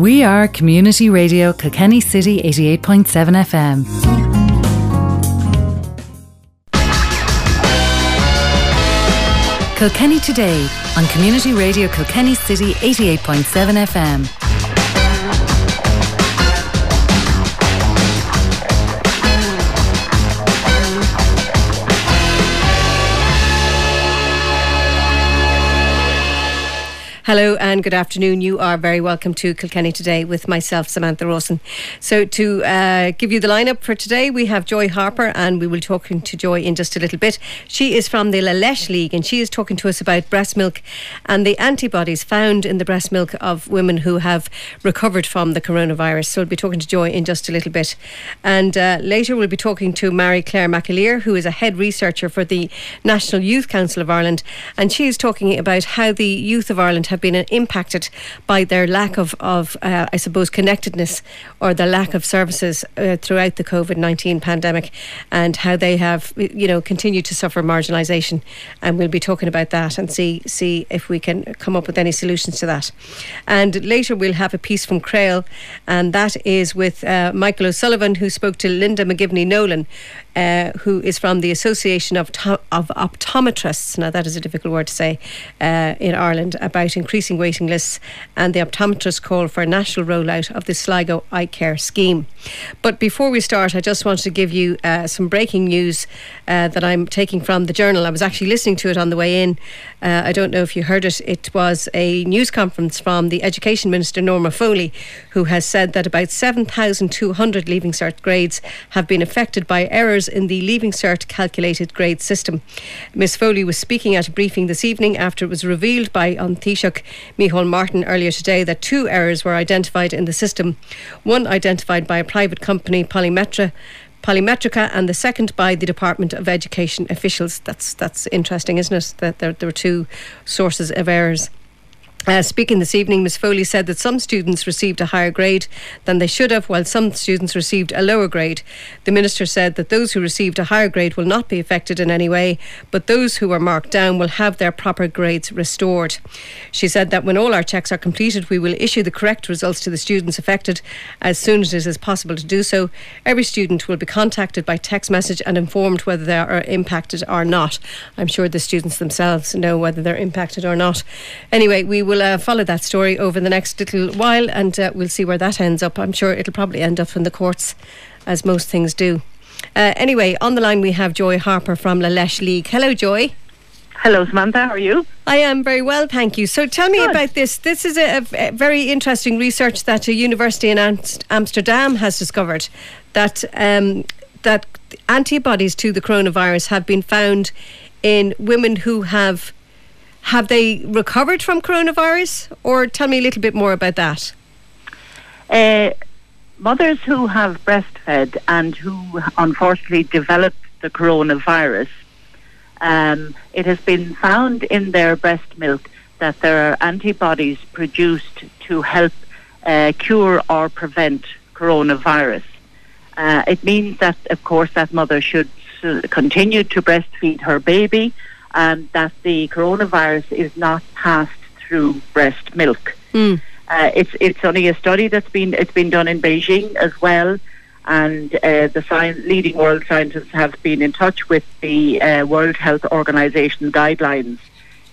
We are Community Radio Kilkenny City 88.7 FM. Kilkenny Today on Community Radio Kilkenny City 88.7 FM. Hello and good afternoon. You are very welcome to Kilkenny today with myself, Samantha Rawson. So, to uh, give you the lineup for today, we have Joy Harper, and we will be talking to Joy in just a little bit. She is from the La Leche League, and she is talking to us about breast milk and the antibodies found in the breast milk of women who have recovered from the coronavirus. So, we'll be talking to Joy in just a little bit. And uh, later, we'll be talking to Marie Claire McAleer, who is a head researcher for the National Youth Council of Ireland, and she is talking about how the youth of Ireland have have been impacted by their lack of, of uh, I suppose, connectedness or the lack of services uh, throughout the COVID 19 pandemic and how they have, you know, continued to suffer marginalisation. And we'll be talking about that and see, see if we can come up with any solutions to that. And later we'll have a piece from CRAOL, and that is with uh, Michael O'Sullivan, who spoke to Linda McGivney Nolan, uh, who is from the Association of, to- of Optometrists. Now, that is a difficult word to say uh, in Ireland about increasing waiting lists and the optometrists call for a national rollout of the Sligo Eye Care scheme. But before we start, I just wanted to give you uh, some breaking news uh, that I'm taking from the journal. I was actually listening to it on the way in. Uh, I don't know if you heard it. It was a news conference from the Education Minister, Norma Foley, who has said that about 7,200 Leaving Cert grades have been affected by errors in the Leaving Cert calculated grade system. Ms Foley was speaking at a briefing this evening after it was revealed by An Taoiseach Micheál Martin earlier today that two errors were identified in the system. One identified by a private company, Polymetra, Polymetrika, and the second by the Department of Education officials. That's that's interesting, isn't it? That there, there were two sources of errors. Uh, speaking this evening, Ms Foley said that some students received a higher grade than they should have, while some students received a lower grade. The Minister said that those who received a higher grade will not be affected in any way, but those who were marked down will have their proper grades restored. She said that when all our checks are completed, we will issue the correct results to the students affected as soon as it is possible to do so. Every student will be contacted by text message and informed whether they are impacted or not. I'm sure the students themselves know whether they're impacted or not. Anyway, we will uh, follow that story over the next little while and uh, we'll see where that ends up. I'm sure it'll probably end up in the courts, as most things do. Uh, anyway, on the line we have Joy Harper from La Leche League. Hello, Joy. Hello, Samantha. How are you? I am very well, thank you. So tell me Good. about this. This is a, a, very interesting research that a university in Amsterdam has discovered that um, that antibodies to the coronavirus have been found in women who have have they recovered from coronavirus? Or tell me a little bit more about that. Uh, mothers who have breastfed and who unfortunately developed the coronavirus, um, it has been found in their breast milk that there are antibodies produced to help uh, cure or prevent coronavirus. Uh, it means that, of course, that mother should continue to breastfeed her baby and that the coronavirus is not passed through breast milk. Mm. Uh, it's it's only a study that's been it's been done in Beijing as well, and uh, the science, leading world scientists have been in touch with the uh, World Health Organization guidelines,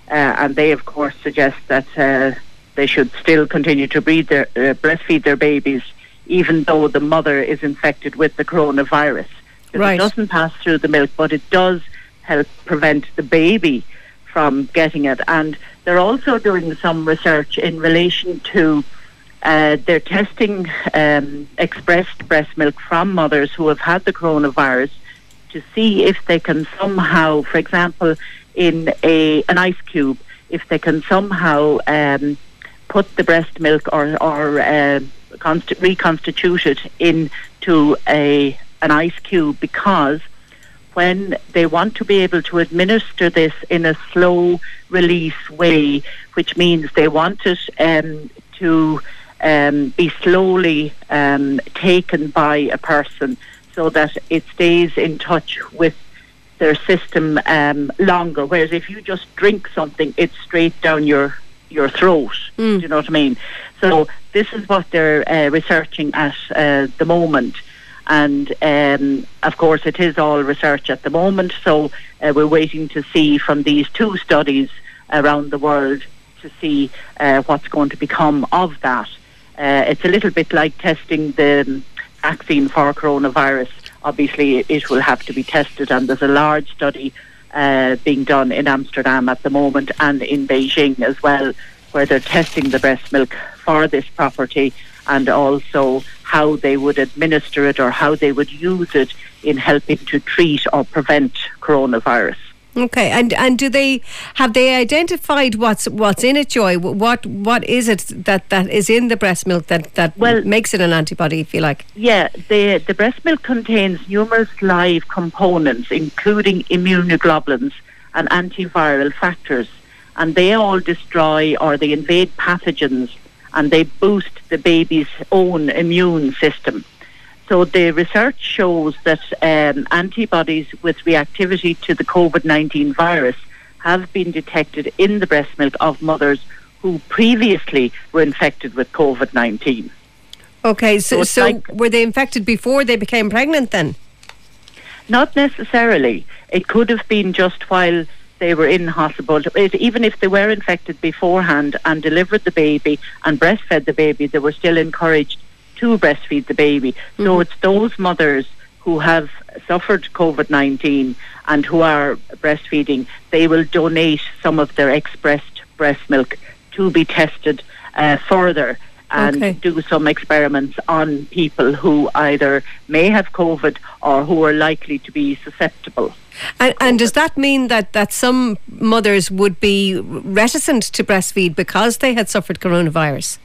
uh, and they of course suggest that uh, they should still continue to breed their uh, breastfeed their babies, even though the mother is infected with the coronavirus. Right. It doesn't pass through the milk, but it does help prevent the baby from getting it. And they're also doing some research in relation to uh, they're testing um, expressed breast milk from mothers who have had the coronavirus to see if they can somehow, for example, in a an ice cube, if they can somehow um, put the breast milk or or uh, reconstitute it into a an ice cube because when they want to be able to administer this in a slow release way, which means they want it um, to um, be slowly um, taken by a person so that it stays in touch with their system um, longer. Whereas if you just drink something, it's straight down your your throat. Mm. Do you know what I mean? So this is what they're uh, researching at uh, the moment. And um, of course, it is all research at the moment. So uh, we're waiting to see from these two studies around the world to see uh, what's going to become of that. Uh, it's a little bit like testing the vaccine for coronavirus. Obviously, it will have to be tested, and there's a large study uh, being done in Amsterdam at the moment and in Beijing as well, where they're testing the breast milk for this property and also how they would administer it or how they would use it in helping to treat or prevent coronavirus. Okay, and and do they have they identified what's what's in it, Joy? What what is it that, that is in the breast milk that, that Well- makes it an antibody, if you like? Yeah, the the breast milk contains numerous live components, including immunoglobulins and antiviral factors, and they all destroy or they invade pathogens and they boost the baby's own immune system. So the research shows that um, antibodies with reactivity to the COVID nineteen virus have been detected in the breast milk of mothers who previously were infected with COVID nineteen. Okay, so So so like- were they infected before they became pregnant? Then Not necessarily. It could have been just while they were in hospital. It, even if they were infected beforehand and delivered the baby and breastfed the baby, they were still encouraged to breastfeed the baby. So it's those mothers who have suffered COVID 19 and who are breastfeeding, they will donate some of their expressed breast milk to be tested uh, further and Okay. do some experiments on people who either may have COVID or who are likely to be susceptible. and, and does that mean that that some mothers would be reticent to breastfeed because they had suffered coronavirus?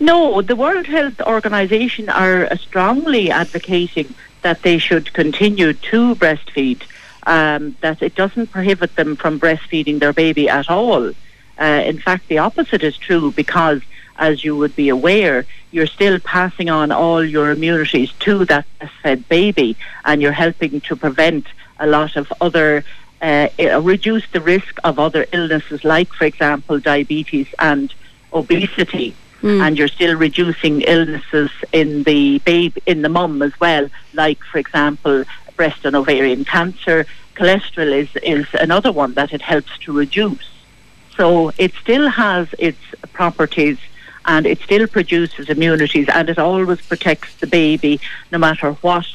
No, the World Health Organization are uh, strongly advocating that they should continue to breastfeed, um, that it doesn't prohibit them from breastfeeding their baby at all. Uh, in fact, the opposite is true because, as you would be aware, you're still passing on all your immunities to that breastfed baby and you're helping to prevent a lot of other, uh, uh, reduce the risk of other illnesses like, for example, diabetes and obesity. And you're still reducing illnesses in the baby in the mum as well like for example breast and ovarian cancer. Cholesterol is is another one that it helps to reduce. So it still has its properties and it still produces immunities and it always protects the baby no matter what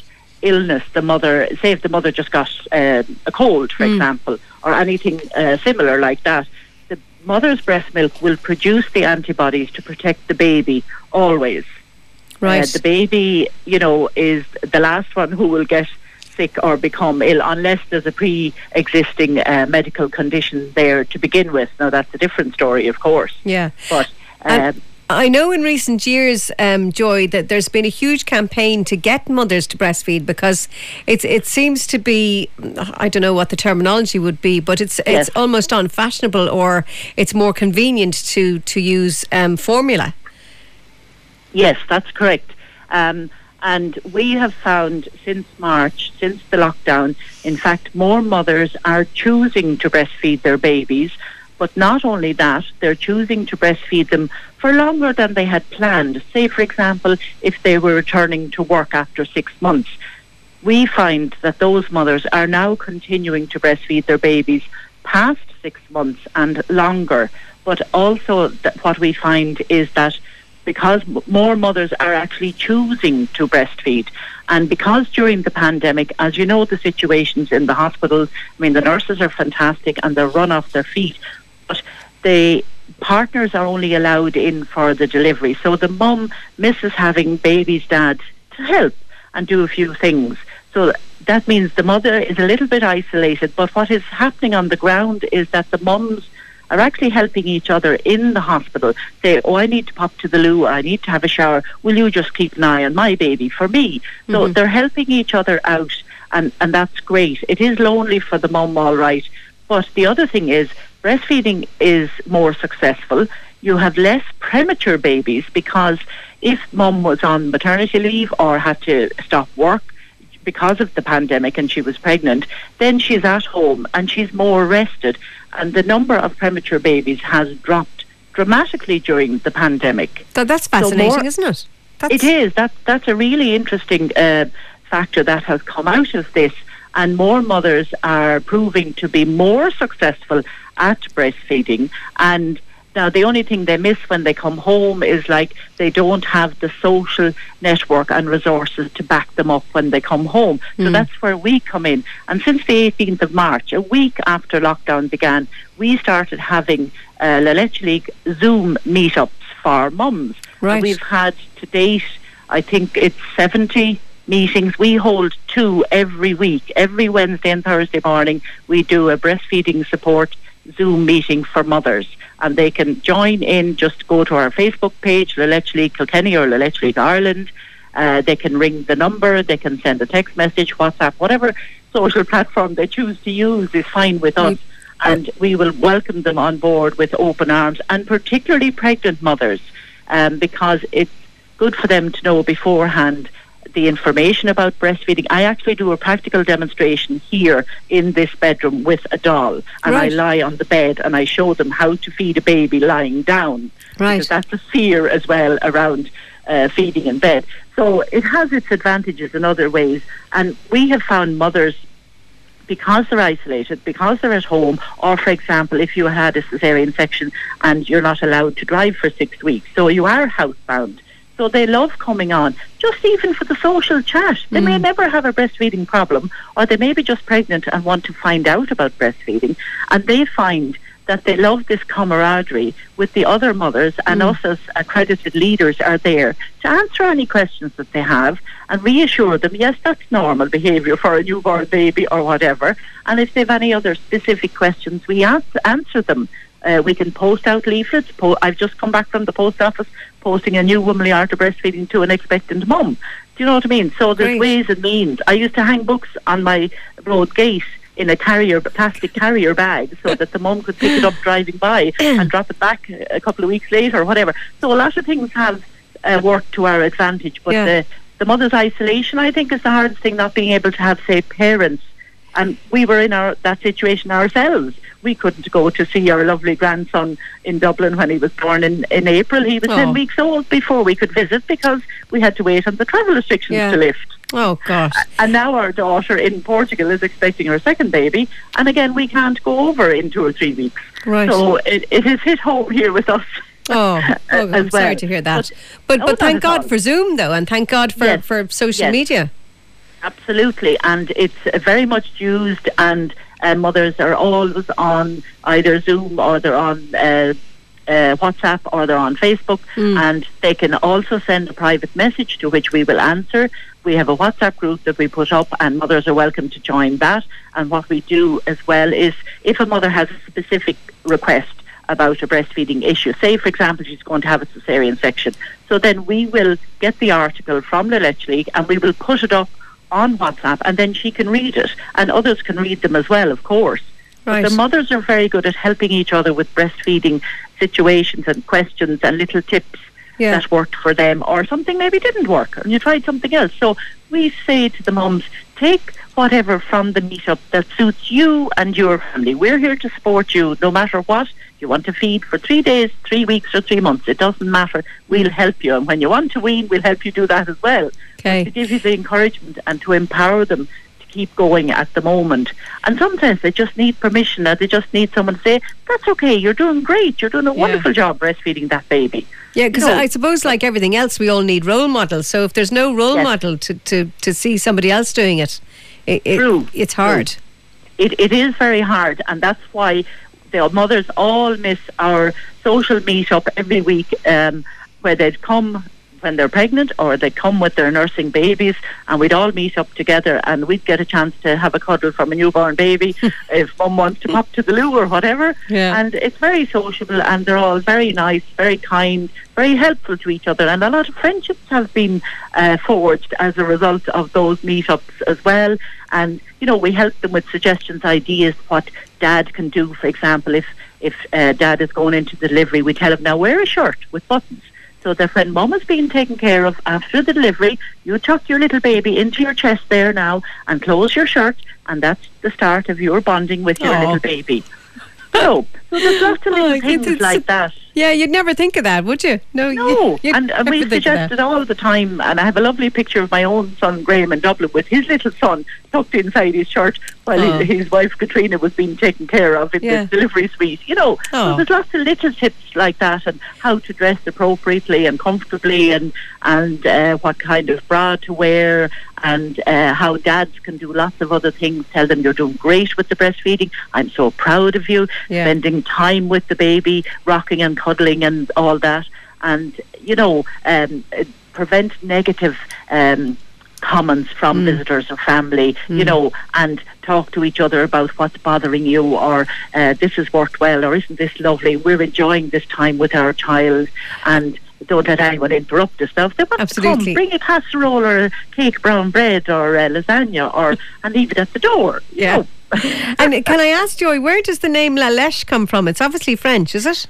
illness the mother say if the mother just got um, a cold for example or anything uh, similar like that the mother's breast milk will produce the antibodies to protect the baby always Right. uh, the baby, you know, is the last one who will get sick or become ill unless there's a pre-existing uh, medical condition there to begin with. Now that's a different story, of course. yeah. But um, I know in recent years, um, Joy, that there's been a huge campaign to get mothers to breastfeed because it's it seems to be I don't know what the terminology would be, but it's Yes. it's almost unfashionable or it's more convenient to to use um, formula. Yes, that's correct. Um, and we have found since March, since the lockdown, in fact, more mothers are choosing to breastfeed their babies. But not only that, they're choosing to breastfeed them for longer than they had planned. Say, for example, if they were returning to work after six months. We find that those mothers are now continuing to breastfeed their babies past six months and longer. But also, what we find is that because more mothers are actually choosing to breastfeed. And because during the pandemic, as you know, the situations in the hospitals, I mean, the nurses are fantastic and they're run off their feet, but the partners are only allowed in for the delivery. So the mum misses having baby's dad to help and do a few things. So that means the mother is a little bit isolated, but what is happening on the ground is that the mums are actually helping each other in the hospital. Say, oh, I need to pop to the loo, I need to have a shower. Will you just keep an eye on my baby for me? So mm-hmm. they're helping each other out, and, and that's great. It is lonely for the mum, all right. But the other thing is, breastfeeding is more successful. You have less premature babies because if mum was on maternity leave or had to stop work because of the pandemic and she was pregnant, then she's at home and she's more rested. And the number of premature babies has dropped dramatically during the pandemic. So that's fascinating, so more, isn't it? That's it is. That, that's a really interesting uh, factor that has come out of this. And more mothers are proving to be more successful at breastfeeding and now, the only thing they miss when they come home is like they don't have the social network and resources to back them up when they come home. So mm. that's where we come in. And since the 18th of March, a week after lockdown began, we started having uh, La Leche League Zoom meetups for mums. Right. And we've had to date, I think it's 70 meetings. We hold two every week. Every Wednesday and Thursday morning, we do a breastfeeding support Zoom meeting for mothers and they can join in. Just go to our Facebook page, La Leche League Kilkenny or La League Ireland. Uh, they can ring the number, they can send a text message, WhatsApp, whatever social platform they choose to use is fine with us. And we will welcome them on board with open arms, and particularly pregnant mothers, um, because it's good for them to know beforehand the information about breastfeeding. I actually do a practical demonstration here in this bedroom with a doll, and right. I lie on the bed and I show them how to feed a baby lying down. Right. Because that's a fear as well around uh, feeding in bed. So it has its advantages in other ways, and we have found mothers because they're isolated, because they're at home, or for example, if you had a cesarean section and you're not allowed to drive for six weeks, so you are housebound so they love coming on, just even for the social chat. They mm. may never have a breastfeeding problem, or they may be just pregnant and want to find out about breastfeeding. And they find that they love this camaraderie with the other mothers, and mm. us as accredited leaders are there to answer any questions that they have and reassure them, yes, that's normal behaviour for a newborn baby or whatever. And if they have any other specific questions, we answer them uh, we can post out leaflets. Po- I've just come back from the post office posting a new womanly art of breastfeeding to an expectant mum. Do you know what I mean? So there's Great. ways and means. I used to hang books on my road gate in a carrier, plastic carrier bag, so that the mum could pick it up driving by and drop it back a couple of weeks later or whatever. So a lot of things have uh, worked to our advantage, but yeah. the the mother's isolation, I think, is the hardest thing. Not being able to have, say, parents and we were in our that situation ourselves. We couldn't go to see our lovely grandson in Dublin when he was born in, in April. He was oh. 10 weeks old before we could visit because we had to wait on the travel restrictions yeah. to lift. Oh, gosh. And now our daughter in Portugal is expecting her second baby. And again, we can't go over in two or three weeks. Right. So it, it has hit home here with us. Oh, oh I'm well. sorry to hear that. But but, but oh, thank God for Zoom though, and thank God for, yes. for social yes. media. Absolutely, and it's very much used, and uh, mothers are always on either Zoom or they're on uh, uh, WhatsApp or they're on Facebook, mm. and they can also send a private message to which we will answer. We have a WhatsApp group that we put up, and mothers are welcome to join that. And what we do as well is if a mother has a specific request, about a breastfeeding issue. Say, for example, she's going to have a cesarean section. So then we will get the article from the Leche League and we will put it up on WhatsApp, and then she can read it, and others can read them as well, of course. Right. But the mothers are very good at helping each other with breastfeeding situations and questions and little tips yeah. that worked for them, or something maybe didn't work, and you tried something else. So we say to the mums, take whatever from the meetup that suits you and your family. We're here to support you no matter what you want to feed for three days, three weeks, or three months, it doesn't matter. We'll help you. And when you want to wean, we'll help you do that as well. Okay. To give you the encouragement and to empower them to keep going at the moment. And sometimes they just need permission or they just need someone to say, that's okay, you're doing great, you're doing a yeah. wonderful job breastfeeding that baby. Yeah, because I suppose, like everything else, we all need role models. So if there's no role yes. model to, to, to see somebody else doing it, it, it it's hard. True. It, it is very hard, and that's why the mothers all miss our social meetup every week um, where they'd come when they're pregnant or they come with their nursing babies and we'd all meet up together and we'd get a chance to have a cuddle from a newborn baby if mum wants to pop to the loo or whatever. Yeah. And it's very sociable and they're all very nice, very kind, very helpful to each other and a lot of friendships have been uh, forged as a result of those meetups as well. And, you know, we help them with suggestions, ideas, what dad can do, for example, if if uh, dad is going into delivery, we tell him now wear a shirt with buttons. So that when mum is being taken care of after the delivery, you tuck your little baby into your chest there now and close your shirt, and that's the start of your bonding with your little baby. So, so there's lots of Oh, little it's- things it's- like that. Yeah, you'd never think of that, would you? No, No, you, and, and we suggest it all the time. And I have a lovely picture of my own son Graham in Dublin with his little son tucked inside his shirt while Oh. his, his wife Katrina was being taken care of in Yeah. the delivery suite. You know, Oh. so there's lots of little tips like that, and how to dress appropriately and comfortably, and and uh, what kind of bra to wear, and uh, how dads can do lots of other things. Tell them you're doing great with the breastfeeding. I'm so proud of you. Yeah. Spending time with the baby, rocking and cuddling, and all that and you know um, uh, prevent negative um, comments from visitors or family you know and talk to each other about what's bothering you or uh, this has worked well or isn't this lovely we're enjoying this time with our child and don't let anyone interrupt us now if they want to Absolutely. come bring a casserole or a cake brown bread or a lasagna or and leave it at the door you Yeah. know. and can I ask Joy, where does the name La Lèche come from? It's obviously French, is it?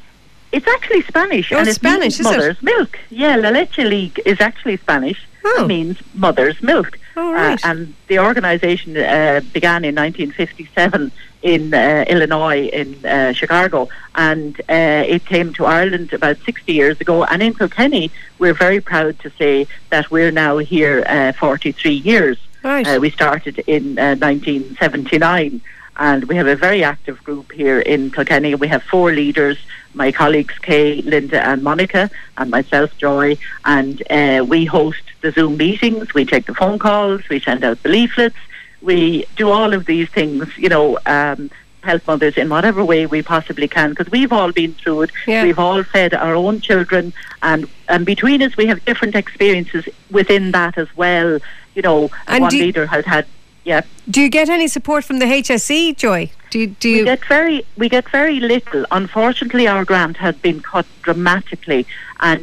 It's actually Spanish. Oh, and it's it means Spanish, is it? mother's milk. Yeah, La Leche League is actually Spanish. Oh. It means mother's milk. Oh, right. Uh, and the organisation uh, began in 1957 in uh, Illinois, in uh, Chicago, and uh, it came to Ireland about 60 years ago. And in Kilkenny, we're very proud to say that we're now here uh, 43 years. Right. Uh, we started in uh, 1979, and we have a very active group here in Kilkenny. We have four leaders my colleagues Kay, Linda, and Monica, and myself, Joy, and uh, we host the Zoom meetings, we take the phone calls, we send out the leaflets, we do all of these things, you know. Um, help mothers in whatever way we possibly can because we've all been through it Yeah. we've all fed our own children and and between us we have different experiences within that as well you know And one you- leader has had yeah Do you get any support from the HSE, Joy? Do you, do we you get very we get very little. Unfortunately, our grant has been cut dramatically, and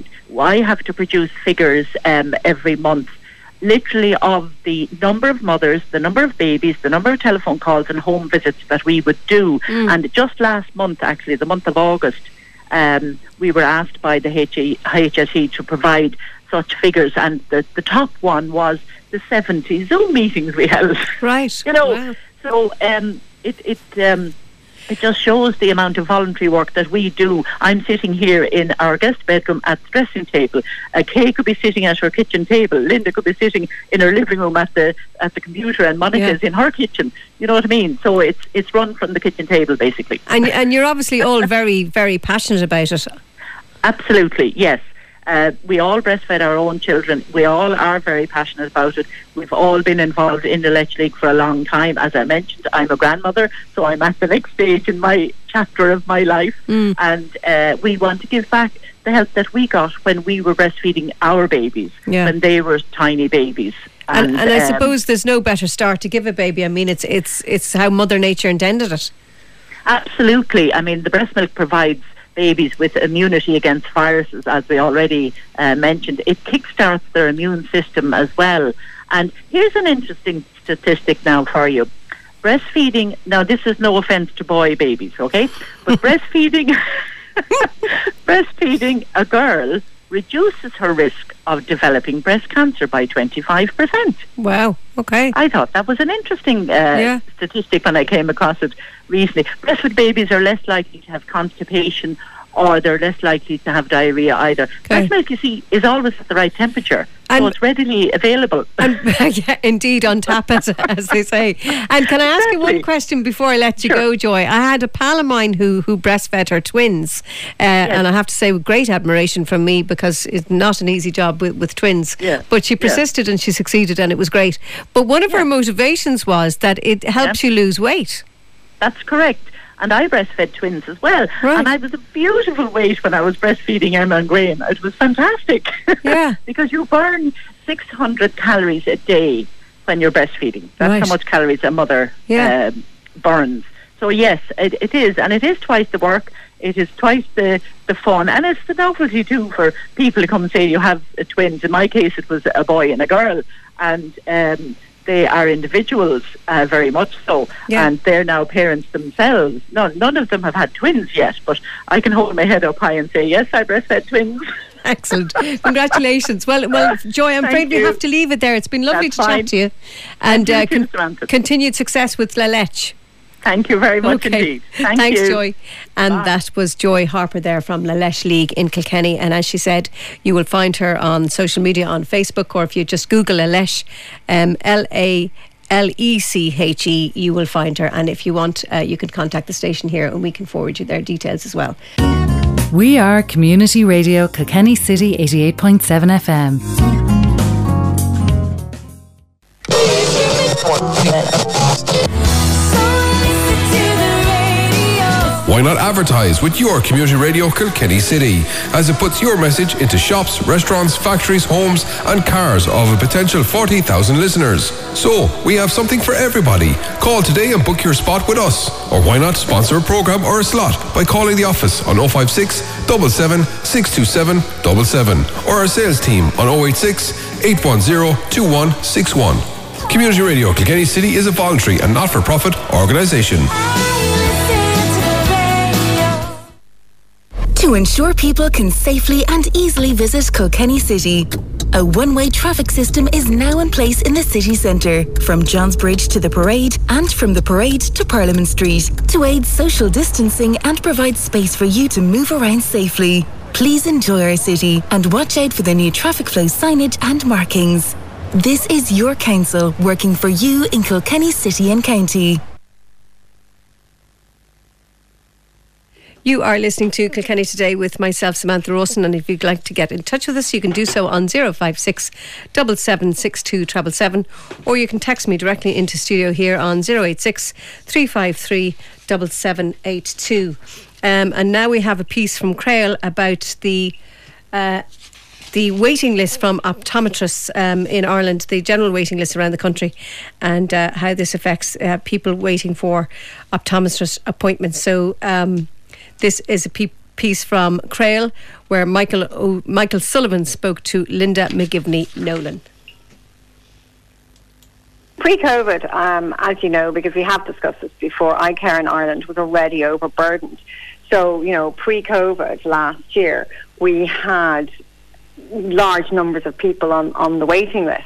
I have to produce figures um, every month, literally of the number of mothers, the number of babies, the number of telephone calls and home visits that we would do. And just last month, actually, the month of August, um, we were asked by the HE, HSE to provide such figures, and the, the top one was the 70 Zoom meetings we held. right? You know, Wow. so um, it it um, it just shows the amount of voluntary work that we do. I'm sitting here in our guest bedroom at the dressing table. Uh, Kay could be sitting at her kitchen table. Linda could be sitting in her living room at the at the computer, and Monica's in her kitchen. You know what I mean? So it's it's run from the kitchen table basically. And and you're obviously all very very passionate about it. Absolutely, yes. Uh, we all breastfed our own children. We all are very passionate about it. We've all been involved in the Leche League for a long time. As I mentioned, I'm a grandmother, so I'm at the next stage in my chapter of my life. And uh, we want to give back the help that we got when we were breastfeeding our babies, Yeah. when they were tiny babies. And, and I um, suppose there's no better start to give a baby. I mean, it's it's it's how Mother Nature intended it. Absolutely. I mean, the breast milk provides babies with immunity against viruses, as we already uh, mentioned. It kickstarts their immune system as well. And here's an interesting statistic now for you. Breastfeeding, now this is no offense to boy babies, okay? But breastfeeding, breastfeeding a girl reduces her risk of developing breast cancer by 25%. Wow. Okay. I thought that was an interesting uh, Yeah. statistic when I came across it recently. Breastfed babies are less likely to have constipation or they're less likely to have diarrhea either. Breast milk, you see, is always at the right temperature, And- so it's readily available. And yeah, indeed, on tap, as, as they say. And can I ask you one question before I let you Sure. go, Joy? I had a pal of mine who who breastfed her twins, uh, and I have to say, with great admiration from me because it's not an easy job with, with twins. Yeah. But she Yeah. persisted and she succeeded, and it was great. But one of her motivations was that it helps you lose weight. That's correct. And I breastfed twins as well. Right. And I was a beautiful weight when I was breastfeeding Emma and Graham. It was fantastic. Yeah. because you burn 600 calories a day when you're breastfeeding. That's Right. how much calories a mother Yeah. um, burns. So yes, it, it is, and it is twice the work. It is twice the, the fun, and it's the novelty too for people to come and say you have twins. In my case, it was a boy and a girl, and um, they are individuals, uh, very much so, Yeah. and they're now parents themselves. None, none of them have had twins yet, but I can hold my head up high and say yes, I breastfed twins. Excellent. Congratulations. Well, well, Joy, I'm Thank afraid we have to leave it there. It's been lovely That's to fine. chat to you. And uh, Samantha. continued success with La Leche. Thank you very much Okay. indeed. Thank Thanks, you. Joy. And Bye. that was Joy Harper there from La Leche League in Kilkenny. And as she said, you will find her on social media on Facebook, or if you just Google La Leche, um, L A. L E C H E, you will find her. And if you want, uh, you can contact the station here and we can forward you their details as well. We are Community Radio Kilkenny City 88.7 FM. Why not advertise with your community radio Kilkenny City as it puts your message into shops, restaurants, factories, homes and cars of a potential 40,000 listeners. So, we have something for everybody. Call today and book your spot with us. Or why not sponsor a program or a slot by calling the office on 056 77 627 77 or our sales team on 086 810 2161. Community Radio Kilkenny City is a voluntary and not-for-profit organisation. To ensure people can safely and easily visit Kilkenny City, a one-way traffic system is now in place in the city centre, from Johns Bridge to the parade and from the parade to Parliament Street, to aid social distancing and provide space for you to move around safely. Please enjoy our city and watch out for the new traffic flow signage and markings. This is your council working for you in Kilkenny City and County. You are listening to Kilkenny Today with myself, Samantha Rawson, and if you'd like to get in touch with us, you can do so on 056 7762 777, or you can text me directly into studio here on 086 353 7782. Um, and now we have a piece from CRAOL about the uh, the waiting list from optometrists um, in Ireland, the general waiting list around the country, and uh, how this affects uh, people waiting for optometrist appointments. So, um, this is a pe- piece from CRAOL where Michael o- Michael Sullivan spoke to Linda McGivney Nolan. Pre-COVID, um, as you know, because we have discussed this before, eye care in Ireland was already overburdened. So, you know, pre-COVID last year, we had large numbers of people on, on the waiting list.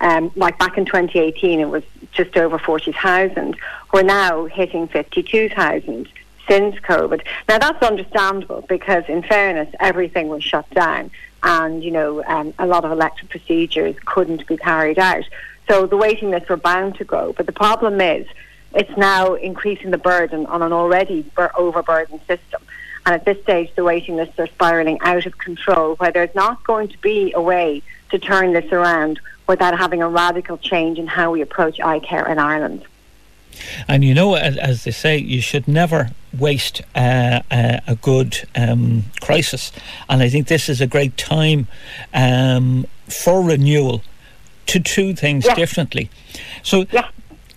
Um, like back in 2018, it was just over 40,000. We're now hitting 52,000 since COVID. Now, that's understandable because, in fairness, everything was shut down and, you know, um, a lot of elective procedures couldn't be carried out. So the waiting lists were bound to grow. But the problem is it's now increasing the burden on an already bur- overburdened system. And at this stage, the waiting lists are spiralling out of control, where there's not going to be a way to turn this around without having a radical change in how we approach eye care in Ireland. And you know, as, as they say, you should never waste uh, uh, a good um, crisis. And I think this is a great time um, for renewal to do things Yeah. differently. So Yeah.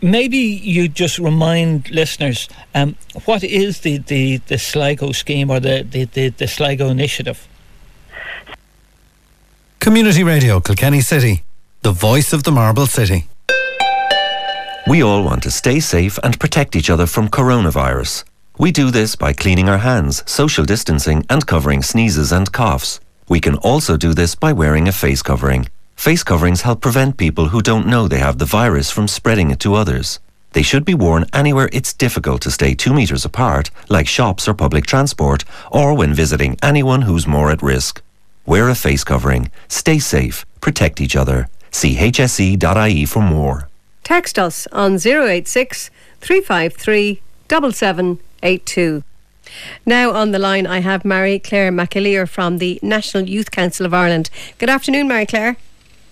maybe you just remind listeners um, what is the, the, the Sligo scheme or the, the, the, the Sligo initiative? Community Radio Kilkenny City, the voice of the Marble City. We all want to stay safe and protect each other from coronavirus. We do this by cleaning our hands, social distancing, and covering sneezes and coughs. We can also do this by wearing a face covering. Face coverings help prevent people who don't know they have the virus from spreading it to others. They should be worn anywhere it's difficult to stay two metres apart, like shops or public transport, or when visiting anyone who's more at risk. Wear a face covering. Stay safe. Protect each other. See hse.ie for more. Text us on 086 353 7782. Now on the line, I have Marie Claire McAleer from the National Youth Council of Ireland. Good afternoon, Marie Claire.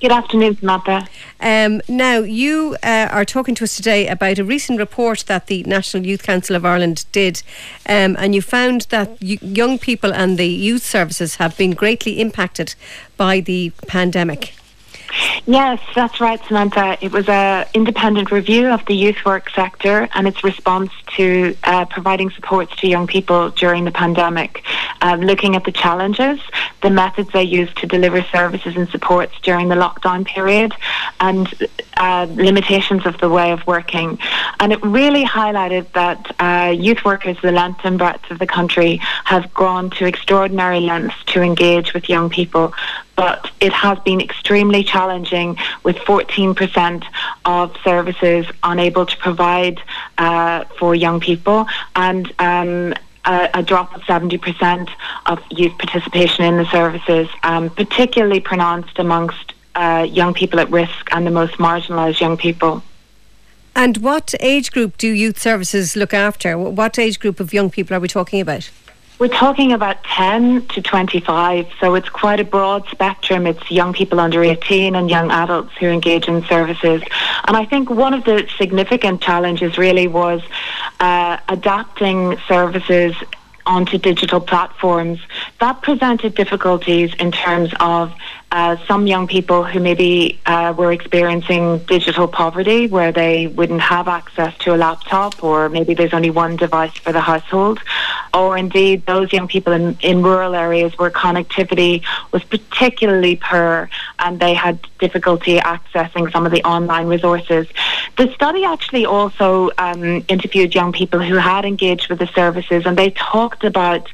Good afternoon, Samantha. Um, now, you uh, are talking to us today about a recent report that the National Youth Council of Ireland did, um, and you found that y- young people and the youth services have been greatly impacted by the pandemic. Yes, that's right, Samantha. It was a independent review of the youth work sector and its response to uh, providing supports to young people during the pandemic. uh, looking at the challenges, the methods they use to deliver services and supports during the lockdown period, and uh, limitations of the way of working. And it really highlighted that uh, youth workers, the length and breadth of the country, have gone to extraordinary lengths to engage with young people. But it has been extremely challenging with 14% of services unable to provide uh, for young people and um, a, a, drop of 70% of youth participation in the services, um, particularly pronounced amongst uh, young people at risk and the most marginalised young people. And what age group do youth services look after? What age group of young people are we talking about? We're talking about 10 to 25, so it's quite a broad spectrum. It's young people under 18 and young adults who engage in services. And I think one of the significant challenges really was uh, adapting services onto digital platforms. That presented difficulties in terms of uh, some young people who maybe uh, were experiencing digital poverty where they wouldn't have access to a laptop or maybe there's only one device for the household or indeed those young people in, in rural areas where connectivity was particularly poor and they had difficulty accessing some of the online resources. The study actually also um, interviewed young people who had engaged with the services and they talked about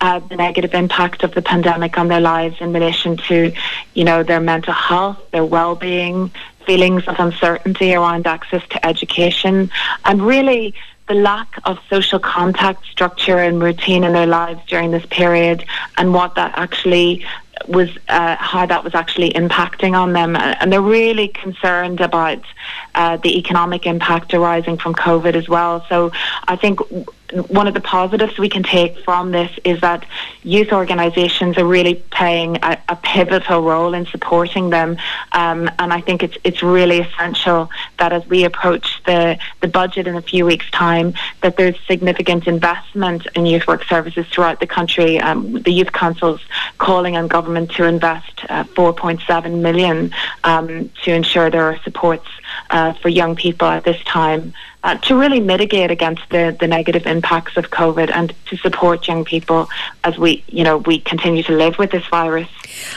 uh, the negative impact of the pandemic on their lives in relation to you know, their mental health, their well-being, feelings of uncertainty around access to education, and really the lack of social contact structure and routine in their lives during this period and what that actually was uh, how that was actually impacting on them. And they're really concerned about uh, the economic impact arising from covid as well. So i think one of the positives we can take from this is that youth organisations are really playing a, a, pivotal role in supporting them, um, and I think it's it's really essential that as we approach the the budget in a few weeks' time, that there's significant investment in youth work services throughout the country. Um, the youth councils calling on government to invest uh, 4.7 million um, to ensure there are supports uh, for young people at this time uh, to really mitigate against the, the negative impacts of COVID and to support young people as we, you know, we continue to live with this virus.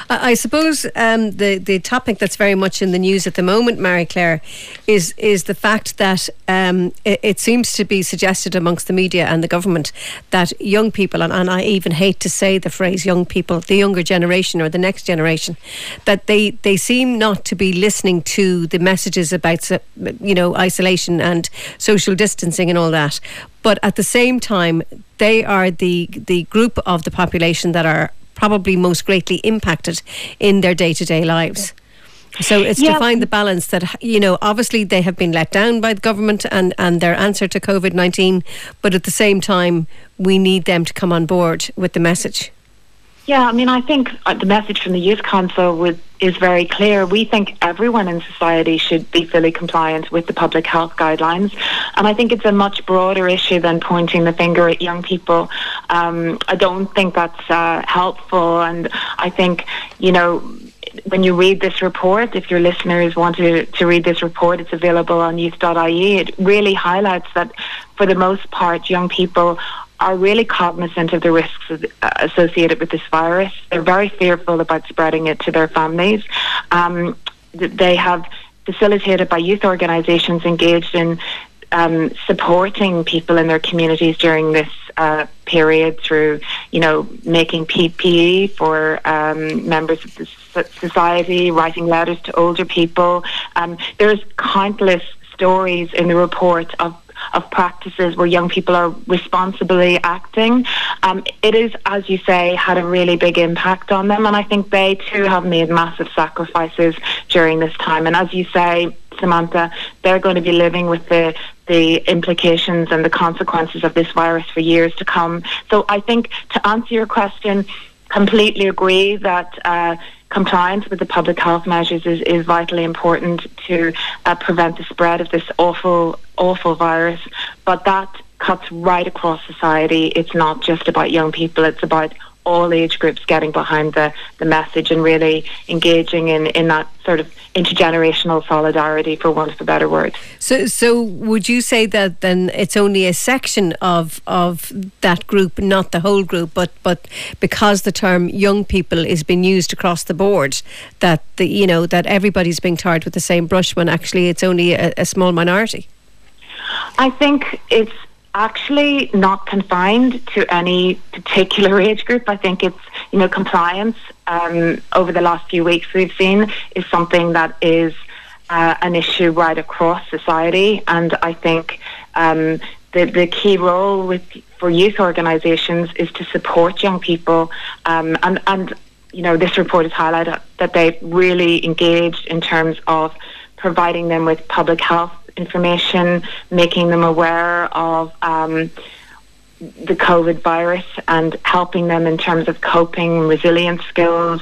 I suppose um, the the topic that's very much in the news at the moment, Marie Claire, is is the fact that um, it, it, seems to be suggested amongst the media and the government that young people, and, and I even hate to say the phrase young people, the younger generation or the next generation, that they they seem not to be listening to the messages about Uh, you know isolation and social distancing and all that. But at the same time, they are the the group of the population that are probably most greatly impacted in their day to day lives. So it's yeah. to find the balance that, you know, obviously they have been let down by the government and, and their answer to COVID 19, but at the same time, we need them to come on board with the message. Yeah, I mean, I think uh, the message from the Youth Council is very clear. We think everyone in society should be fully compliant with the public health guidelines. And I think it's a much broader issue than pointing the finger at young people. Um, I don't think that's uh, helpful. And I think, you know, when you read this report, if your listeners want to, to read this report, it's available on youth.ie. It really highlights that for the most part, young people are really cognizant of the risks uh, associated with this virus. They're very fearful about spreading it to their families. Um, they have facilitated by youth organisations engaged in um, supporting people in their communities during this uh, period through, you know, making PPE for um, members of the society, writing letters to older people. Um, there's countless stories in the report of of practices where young people are responsibly acting. Um, it is, as you say, had a really big impact on them, and I think they too have made massive sacrifices during this time. And as you say, Samantha, they're going to be living with the the implications and the consequences of this virus for years to come. So I think to answer your question, completely agree that. Uh, compliance with the public health measures is, is vitally important to uh, prevent the spread of this awful, awful virus. But that cuts right across society. It's not just about young people, it's about all age groups getting behind the, the message and really engaging in, in that sort of intergenerational solidarity, for want of a better word. So, so would you say that then it's only a section of of that group, not the whole group, but but because the term young people is being used across the board, that the you know that everybody's being tarred with the same brush when actually it's only a, a small minority. I think it's actually not confined to any particular age group. I think it's, you know, compliance um, over the last few weeks we've seen is something that is uh, an issue right across society. And I think um, the, the key role with for youth organisations is to support young people um, and, and you know, this report has highlighted that they really engaged in terms of providing them with public health information, making them aware of um, the COVID virus and helping them in terms of coping, resilience skills,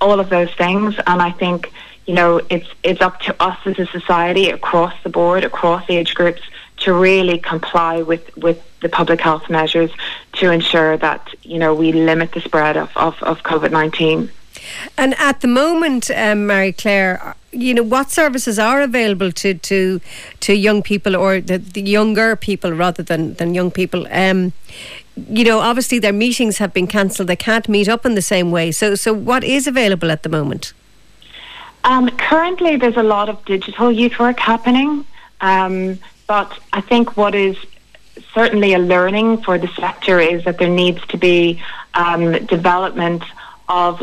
all of those things. And I think, you know, it's it's up to us as a society across the board, across age groups, to really comply with, with the public health measures to ensure that, you know, we limit the spread of, of, of COVID 19. And at the moment, um, Marie Claire, you know, what services are available to to, to young people or the, the younger people rather than, than young people? Um, you know, obviously their meetings have been cancelled. They can't meet up in the same way. So, so what is available at the moment? Um, currently, there's a lot of digital youth work happening, um, but I think what is certainly a learning for the sector is that there needs to be um, development of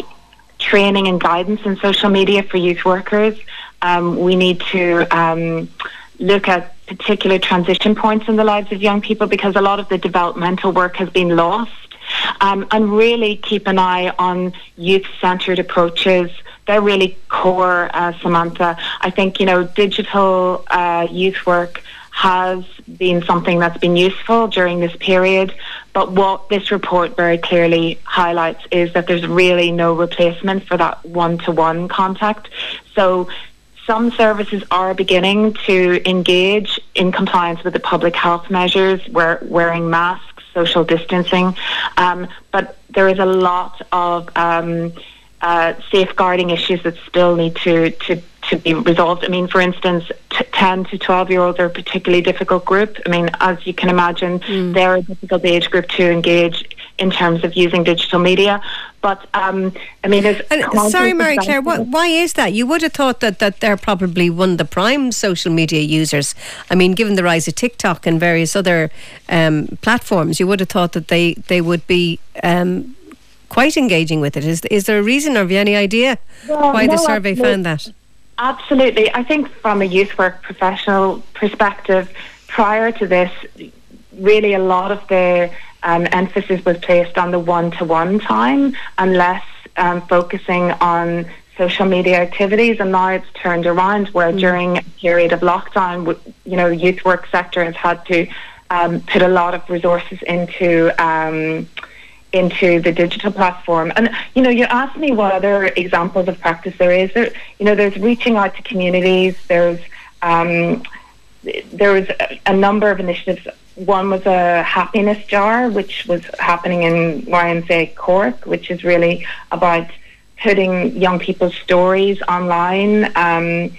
training and guidance in social media for youth workers. Um, we need to um, look at particular transition points in the lives of young people because a lot of the developmental work has been lost. Um, and really keep an eye on youth centred approaches. They're really core, uh, Samantha. I think, you know, digital uh, youth work has been something that's been useful during this period. But what this report very clearly highlights is that there's really no replacement for that one to one contact. So some services are beginning to engage in compliance with the public health measures, wear, wearing masks, social distancing. Um, but there is a lot of um, uh, safeguarding issues that still need to, to to be resolved. I mean, for instance, t- 10 to 12 year olds are a particularly difficult group. I mean, as you can imagine, mm. they're a difficult age group to engage in terms of using digital media. But um, I mean, sorry, Marie Claire, what, why is that? You would have thought that, that they're probably one of the prime social media users. I mean, given the rise of TikTok and various other um, platforms, you would have thought that they, they would be um, quite engaging with it. Is, is there a reason or have you any idea well, why no, the survey found that? Absolutely. I think from a youth work professional perspective, prior to this, really a lot of the um, emphasis was placed on the one-to-one time and less um, focusing on social media activities and now it's turned around where mm. during a period of lockdown you know the youth work sector has had to um, put a lot of resources into um, into the digital platform. And you know, you asked me what other examples of practice there is. There, you know, there's reaching out to communities. There's um, there was a, a number of initiatives. One was a happiness jar, which was happening in YMCA Cork, which is really about putting young people's stories online. Um,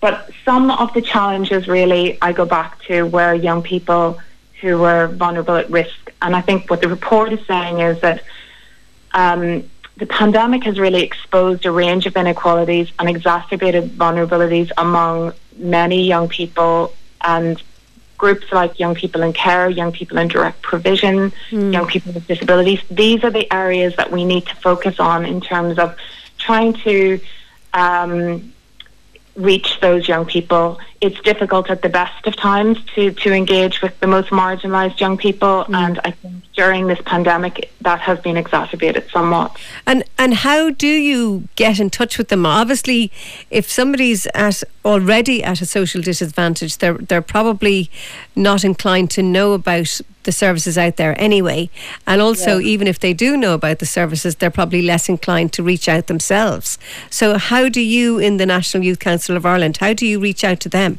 but some of the challenges really I go back to where young people who were vulnerable at risk. And I think what the report is saying is that um, the pandemic has really exposed a range of inequalities and exacerbated vulnerabilities among many young people and groups like young people in care, young people in direct provision, mm. young people with disabilities. These are the areas that we need to focus on in terms of trying to um, reach those young people. It's difficult at the best of times to, to engage with the most marginalised young people, mm. and I think during this pandemic that has been exacerbated somewhat. And and how do you get in touch with them? Obviously, if somebody's at already at a social disadvantage, they're they're probably not inclined to know about the services out there anyway. And also, yeah. even if they do know about the services, they're probably less inclined to reach out themselves. So, how do you, in the National Youth Council of Ireland, how do you reach out to them?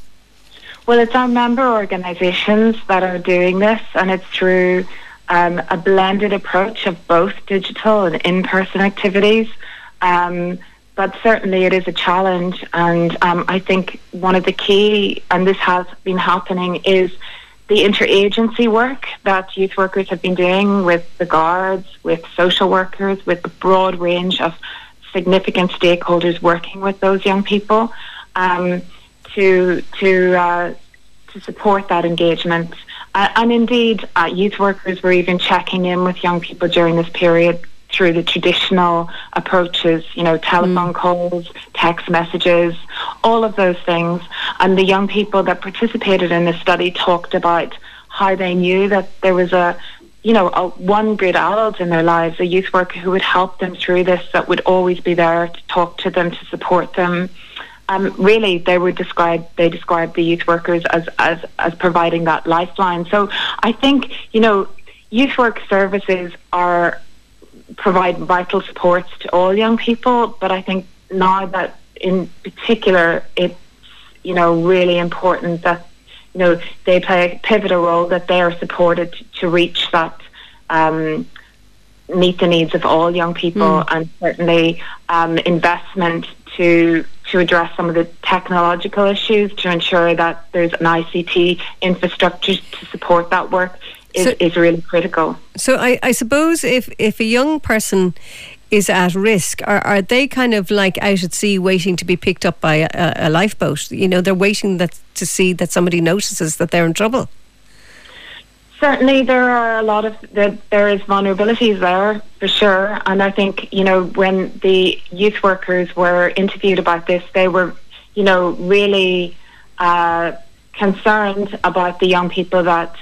Well, it's our member organisations that are doing this, and it's through um, a blended approach of both digital and in-person activities. Um, but certainly it is a challenge, and um, I think one of the key, and this has been happening, is the interagency work that youth workers have been doing with the guards, with social workers, with a broad range of significant stakeholders working with those young people um, to to uh, to support that engagement. Uh, and indeed, uh, youth workers were even checking in with young people during this period through the traditional approaches, you know, telephone mm. calls, text messages, all of those things. And the young people that participated in the study talked about how they knew that there was a, you know, a, one good adult in their lives, a youth worker who would help them through this, that would always be there to talk to them, to support them. Um, really, they would describe they describe the youth workers as, as as providing that lifeline. So I think you know, youth work services are provide vital supports to all young people. But I think now that in particular it's you know really important that you know they play a pivotal role that they are supported to reach that um, meet the needs of all young people mm. and certainly um, investment to to address some of the technological issues to ensure that there's an ICT infrastructure to support that work is, so, is really critical. So I, I suppose if, if a young person is at risk, are, are they kind of like out at sea waiting to be picked up by a, a lifeboat? You know, they're waiting that to see that somebody notices that they're in trouble. Certainly, there are a lot of there, is vulnerabilities there for sure, and I think you know when the youth workers were interviewed about this, they were you know really uh, concerned about the young people that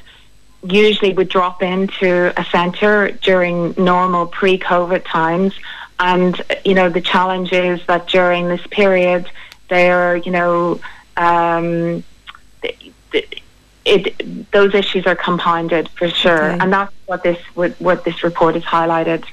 usually would drop into a centre during normal pre-COVID times. And, you know, the challenge is that during this period, they're, you know, um, it, those issues are compounded for sure. Okay. And that's what this, what, what this report has highlighted.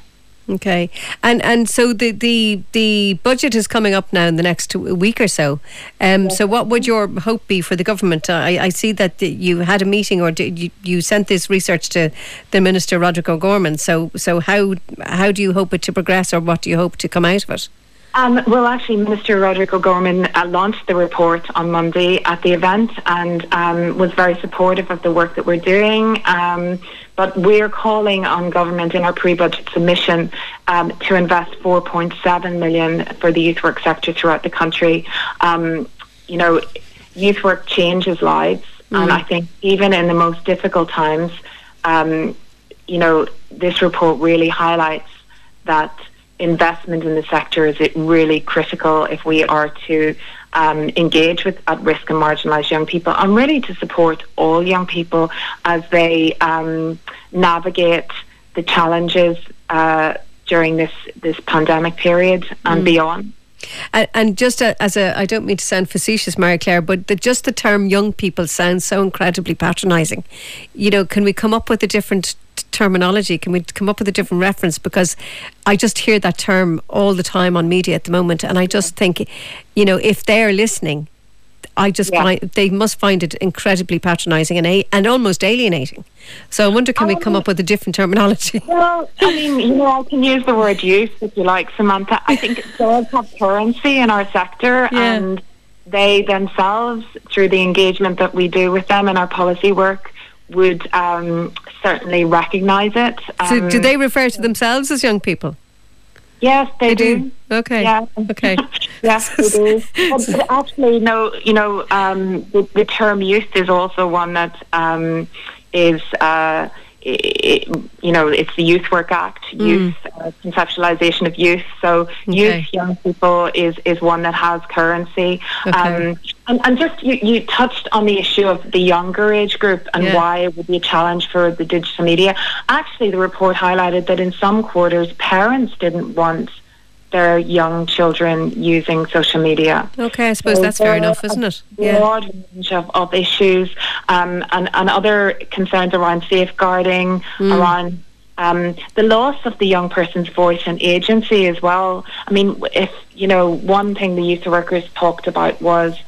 Okay, and and so the the the budget is coming up now in the next week or so. Um, yes. So what would your hope be for the government? I, I see that you had a meeting, or you, you sent this research to the minister Roderick O'Gorman. So so how how do you hope it to progress, or what do you hope to come out of it? Um, well, actually, Minister Roderick O'Gorman uh, launched the report on Monday at the event and um, was very supportive of the work that we're doing. Um, but we're calling on government in our pre-budget submission um, to invest 4.7 million for the youth work sector throughout the country. Um, you know, youth work changes lives, mm. and I think even in the most difficult times, um, you know, this report really highlights that investment in the sector is it really critical if we are to um, engage with at risk and marginalised young people and really to support all young people as they um, navigate the challenges uh, during this this pandemic period and mm. beyond. And, and just a, as a, I don't mean to sound facetious, Marie Claire, but the, just the term young people sounds so incredibly patronising. You know, can we come up with a different terminology? Can we come up with a different reference? Because I just hear that term all the time on media at the moment, and I just think, you know, if they're listening, I just yeah. find they must find it incredibly patronising and a, and almost alienating. So I wonder, can um, we come up with a different terminology? Well, I mean, you know, I can use the word youth if you like, Samantha. I think it does have currency in our sector, yeah. and they themselves, through the engagement that we do with them in our policy work, would um, certainly recognise it. Um, so, do they refer to themselves as young people? Yes, they, they do. do. Okay. Yeah. Okay. yes, they do. But, but, actually, no. You know, um, the, the, term youth is also one that um, is. Uh, it, you know, it's the Youth Work Act, mm. youth uh, conceptualization of youth. So okay. youth, young people is is one that has currency. Okay. Um, and, and just you, you touched on the issue of the younger age group and yeah. why it would be a challenge for the digital media. Actually, the report highlighted that in some quarters, parents didn't want their young children using social media. Okay, I suppose so that's fair enough, isn't it? Yeah. Broad range of, of issues um, and, and other concerns around safeguarding, mm. around um, the loss of the young person's voice and agency as well. I mean, if, you know, one thing the youth workers talked about was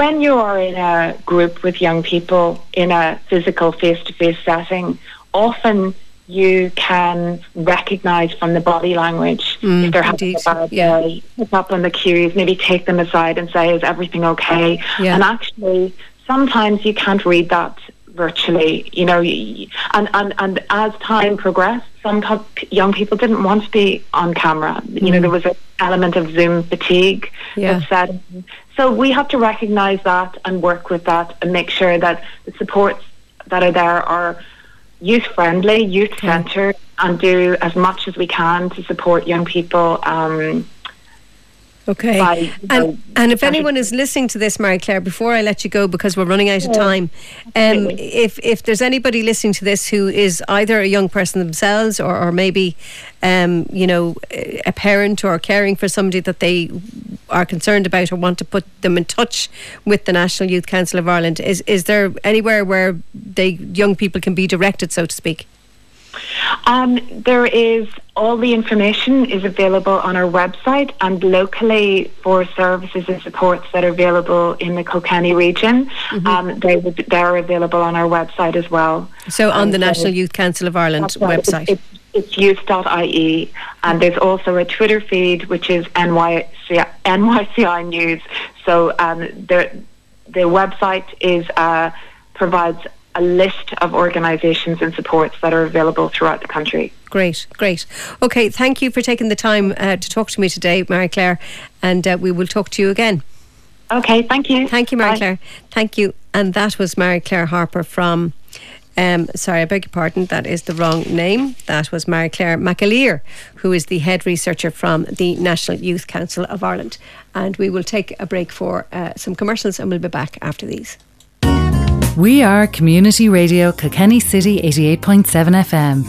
when you are in a group with young people in a physical face to face setting, often you can recognise from the body language Mm, if they're having indeed. a bad Yeah. day. Pick up on the cues, maybe take them aside and say, "Is everything okay?" Yeah. And actually, sometimes you can't read that virtually. You know, and and and as time progressed, some young people didn't want to be on camera. You know, Mm. there was an element of Zoom fatigue Yeah. that in. So we have to recognise that and work with that and make sure that the supports that are there are youth friendly, youth centred, and do as much as we can to support young people. Um, Okay. by, know, And, and if anyone is listening to this, Marie Claire, before I let you go, because we're running out of time, um, if if there's anybody listening to this who is either a young person themselves or, or maybe, um, you know, a parent or caring for somebody that they are concerned about or want to put them in touch with the National Youth Council of Ireland, is is there anywhere where they young people can be directed, so to speak? Um, there is all the information is available on our website and locally for services and supports that are available in the Kilkenny region. Mm-hmm. Um, they would they're available on our website as well. So on Um, the so- National Youth Council of Ireland website. It's, it's, it's youth.ie and there's also a Twitter feed which is NYCI, NYCI News. So um, the the website is uh, provides a list of organisations and supports that are available throughout the country. Great, great. Okay, thank you for taking the time uh, to talk to me today, Marie Claire, and uh, we will talk to you again. Okay, thank you. Thank you, Mary Bye. Claire. Thank you. And that was Marie Claire Harper from. Um, sorry, I beg your pardon. That is the wrong name. That was Marie Claire McAleer, who is the head researcher from the National Youth Council of Ireland. And we will take a break for uh, some commercials, and we'll be back after these. We are Community Radio Kilkenny City 88.7 FM.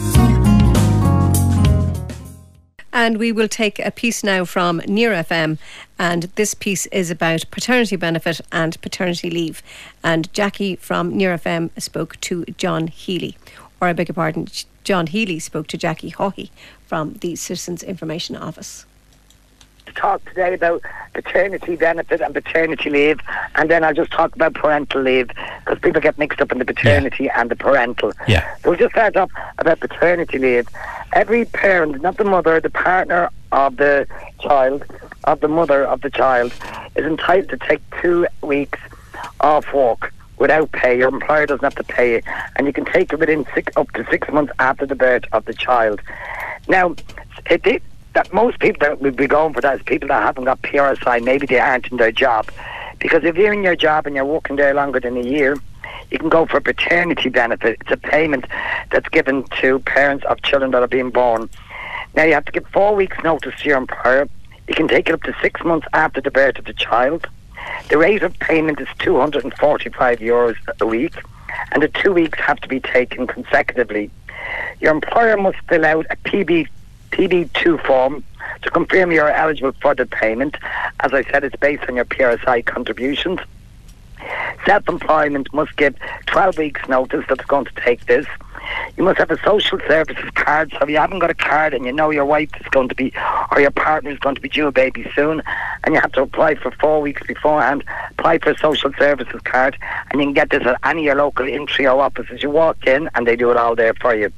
And we will take a piece now from Near FM. And this piece is about paternity benefit and paternity leave. And Jackie from Near FM spoke to John Healy. Or I beg your pardon, John Healy spoke to Jackie Hawkey from the Citizens Information Office. To talk today about paternity benefit and paternity leave, and then I'll just talk about parental leave because people get mixed up in the paternity and the parental. Yeah. So we'll just start off about paternity leave. Every parent, not the mother, the partner of the child, of the mother of the child, is entitled to take two weeks off work without pay. Your employer doesn't have to pay it, and you can take it within six, up to six months after the birth of the child. Now, it, it, that most people that would be going for that is people that haven't got PRSI. Maybe they aren't in their job, because if you're in your job and you're working there longer than a year, you can go for paternity benefit. It's a payment that's given to parents of children that are being born. Now you have to give four weeks' notice to your employer. You can take it up to six months after the birth of the child. The rate of payment is 245 euros a week, and the two weeks have to be taken consecutively. Your employer must fill out a PB, PB2 form to confirm you're eligible for the payment. As I said, it's based on your PRSI contributions. Self-employment must give 12 weeks notice that they're going to take this. You must have a social services card. So if you haven't got a card and you know your wife is going to be, or your partner is going to be due a baby soon, and you have to apply for four weeks beforehand, apply for a social services card, and you can get this at any of your local Intreo offices. You walk in and they do it all there for you.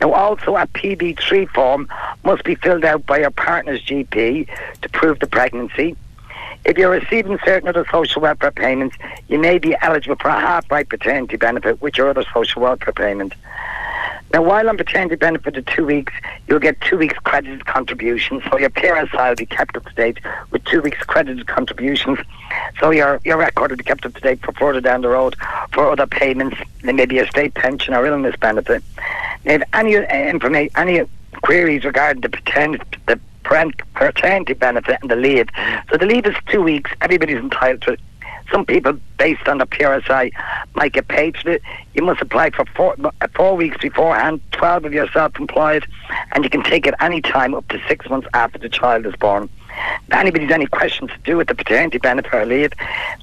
Now, also a PB3 form must be filled out by your partner's GP to prove the pregnancy. If you're receiving certain other social welfare payments, you may be eligible for a half-right paternity benefit with your other social welfare payment. Now, while on paternity benefit of two weeks, you'll get two weeks credited contributions, so your PRSI will be kept up to date with two weeks credited contributions. So your your record will be kept up to date for further down the road for other payments, there may be a state pension or illness benefit. If any uh, information, any queries regarding the paternity, the paternity benefit and the leave. So the leave is two weeks. Everybody's entitled to it. Some people, based on the PRSI, might get paid for it. You must apply for four, four weeks beforehand, 12 if you're self-employed, and you can take it any time up to six months after the child is born. If anybody's any questions to do with the paternity benefit or leave,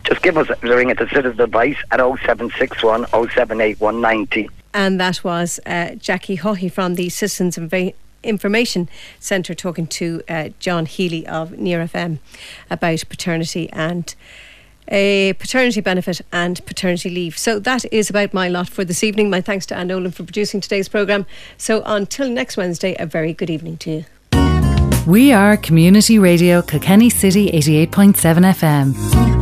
just give us a ring at the Citizen Advice at 0761 078 190. And that was uh, Jackie Hawkey from the Citizens Inva- Information Centre talking to uh, John Healy of Near FM about paternity and a paternity benefit and paternity leave. So that is about my lot for this evening. My thanks to Anne Nolan for producing today's programme. So until next Wednesday, a very good evening to you. We are Community Radio Kilkenny City 88.7 FM.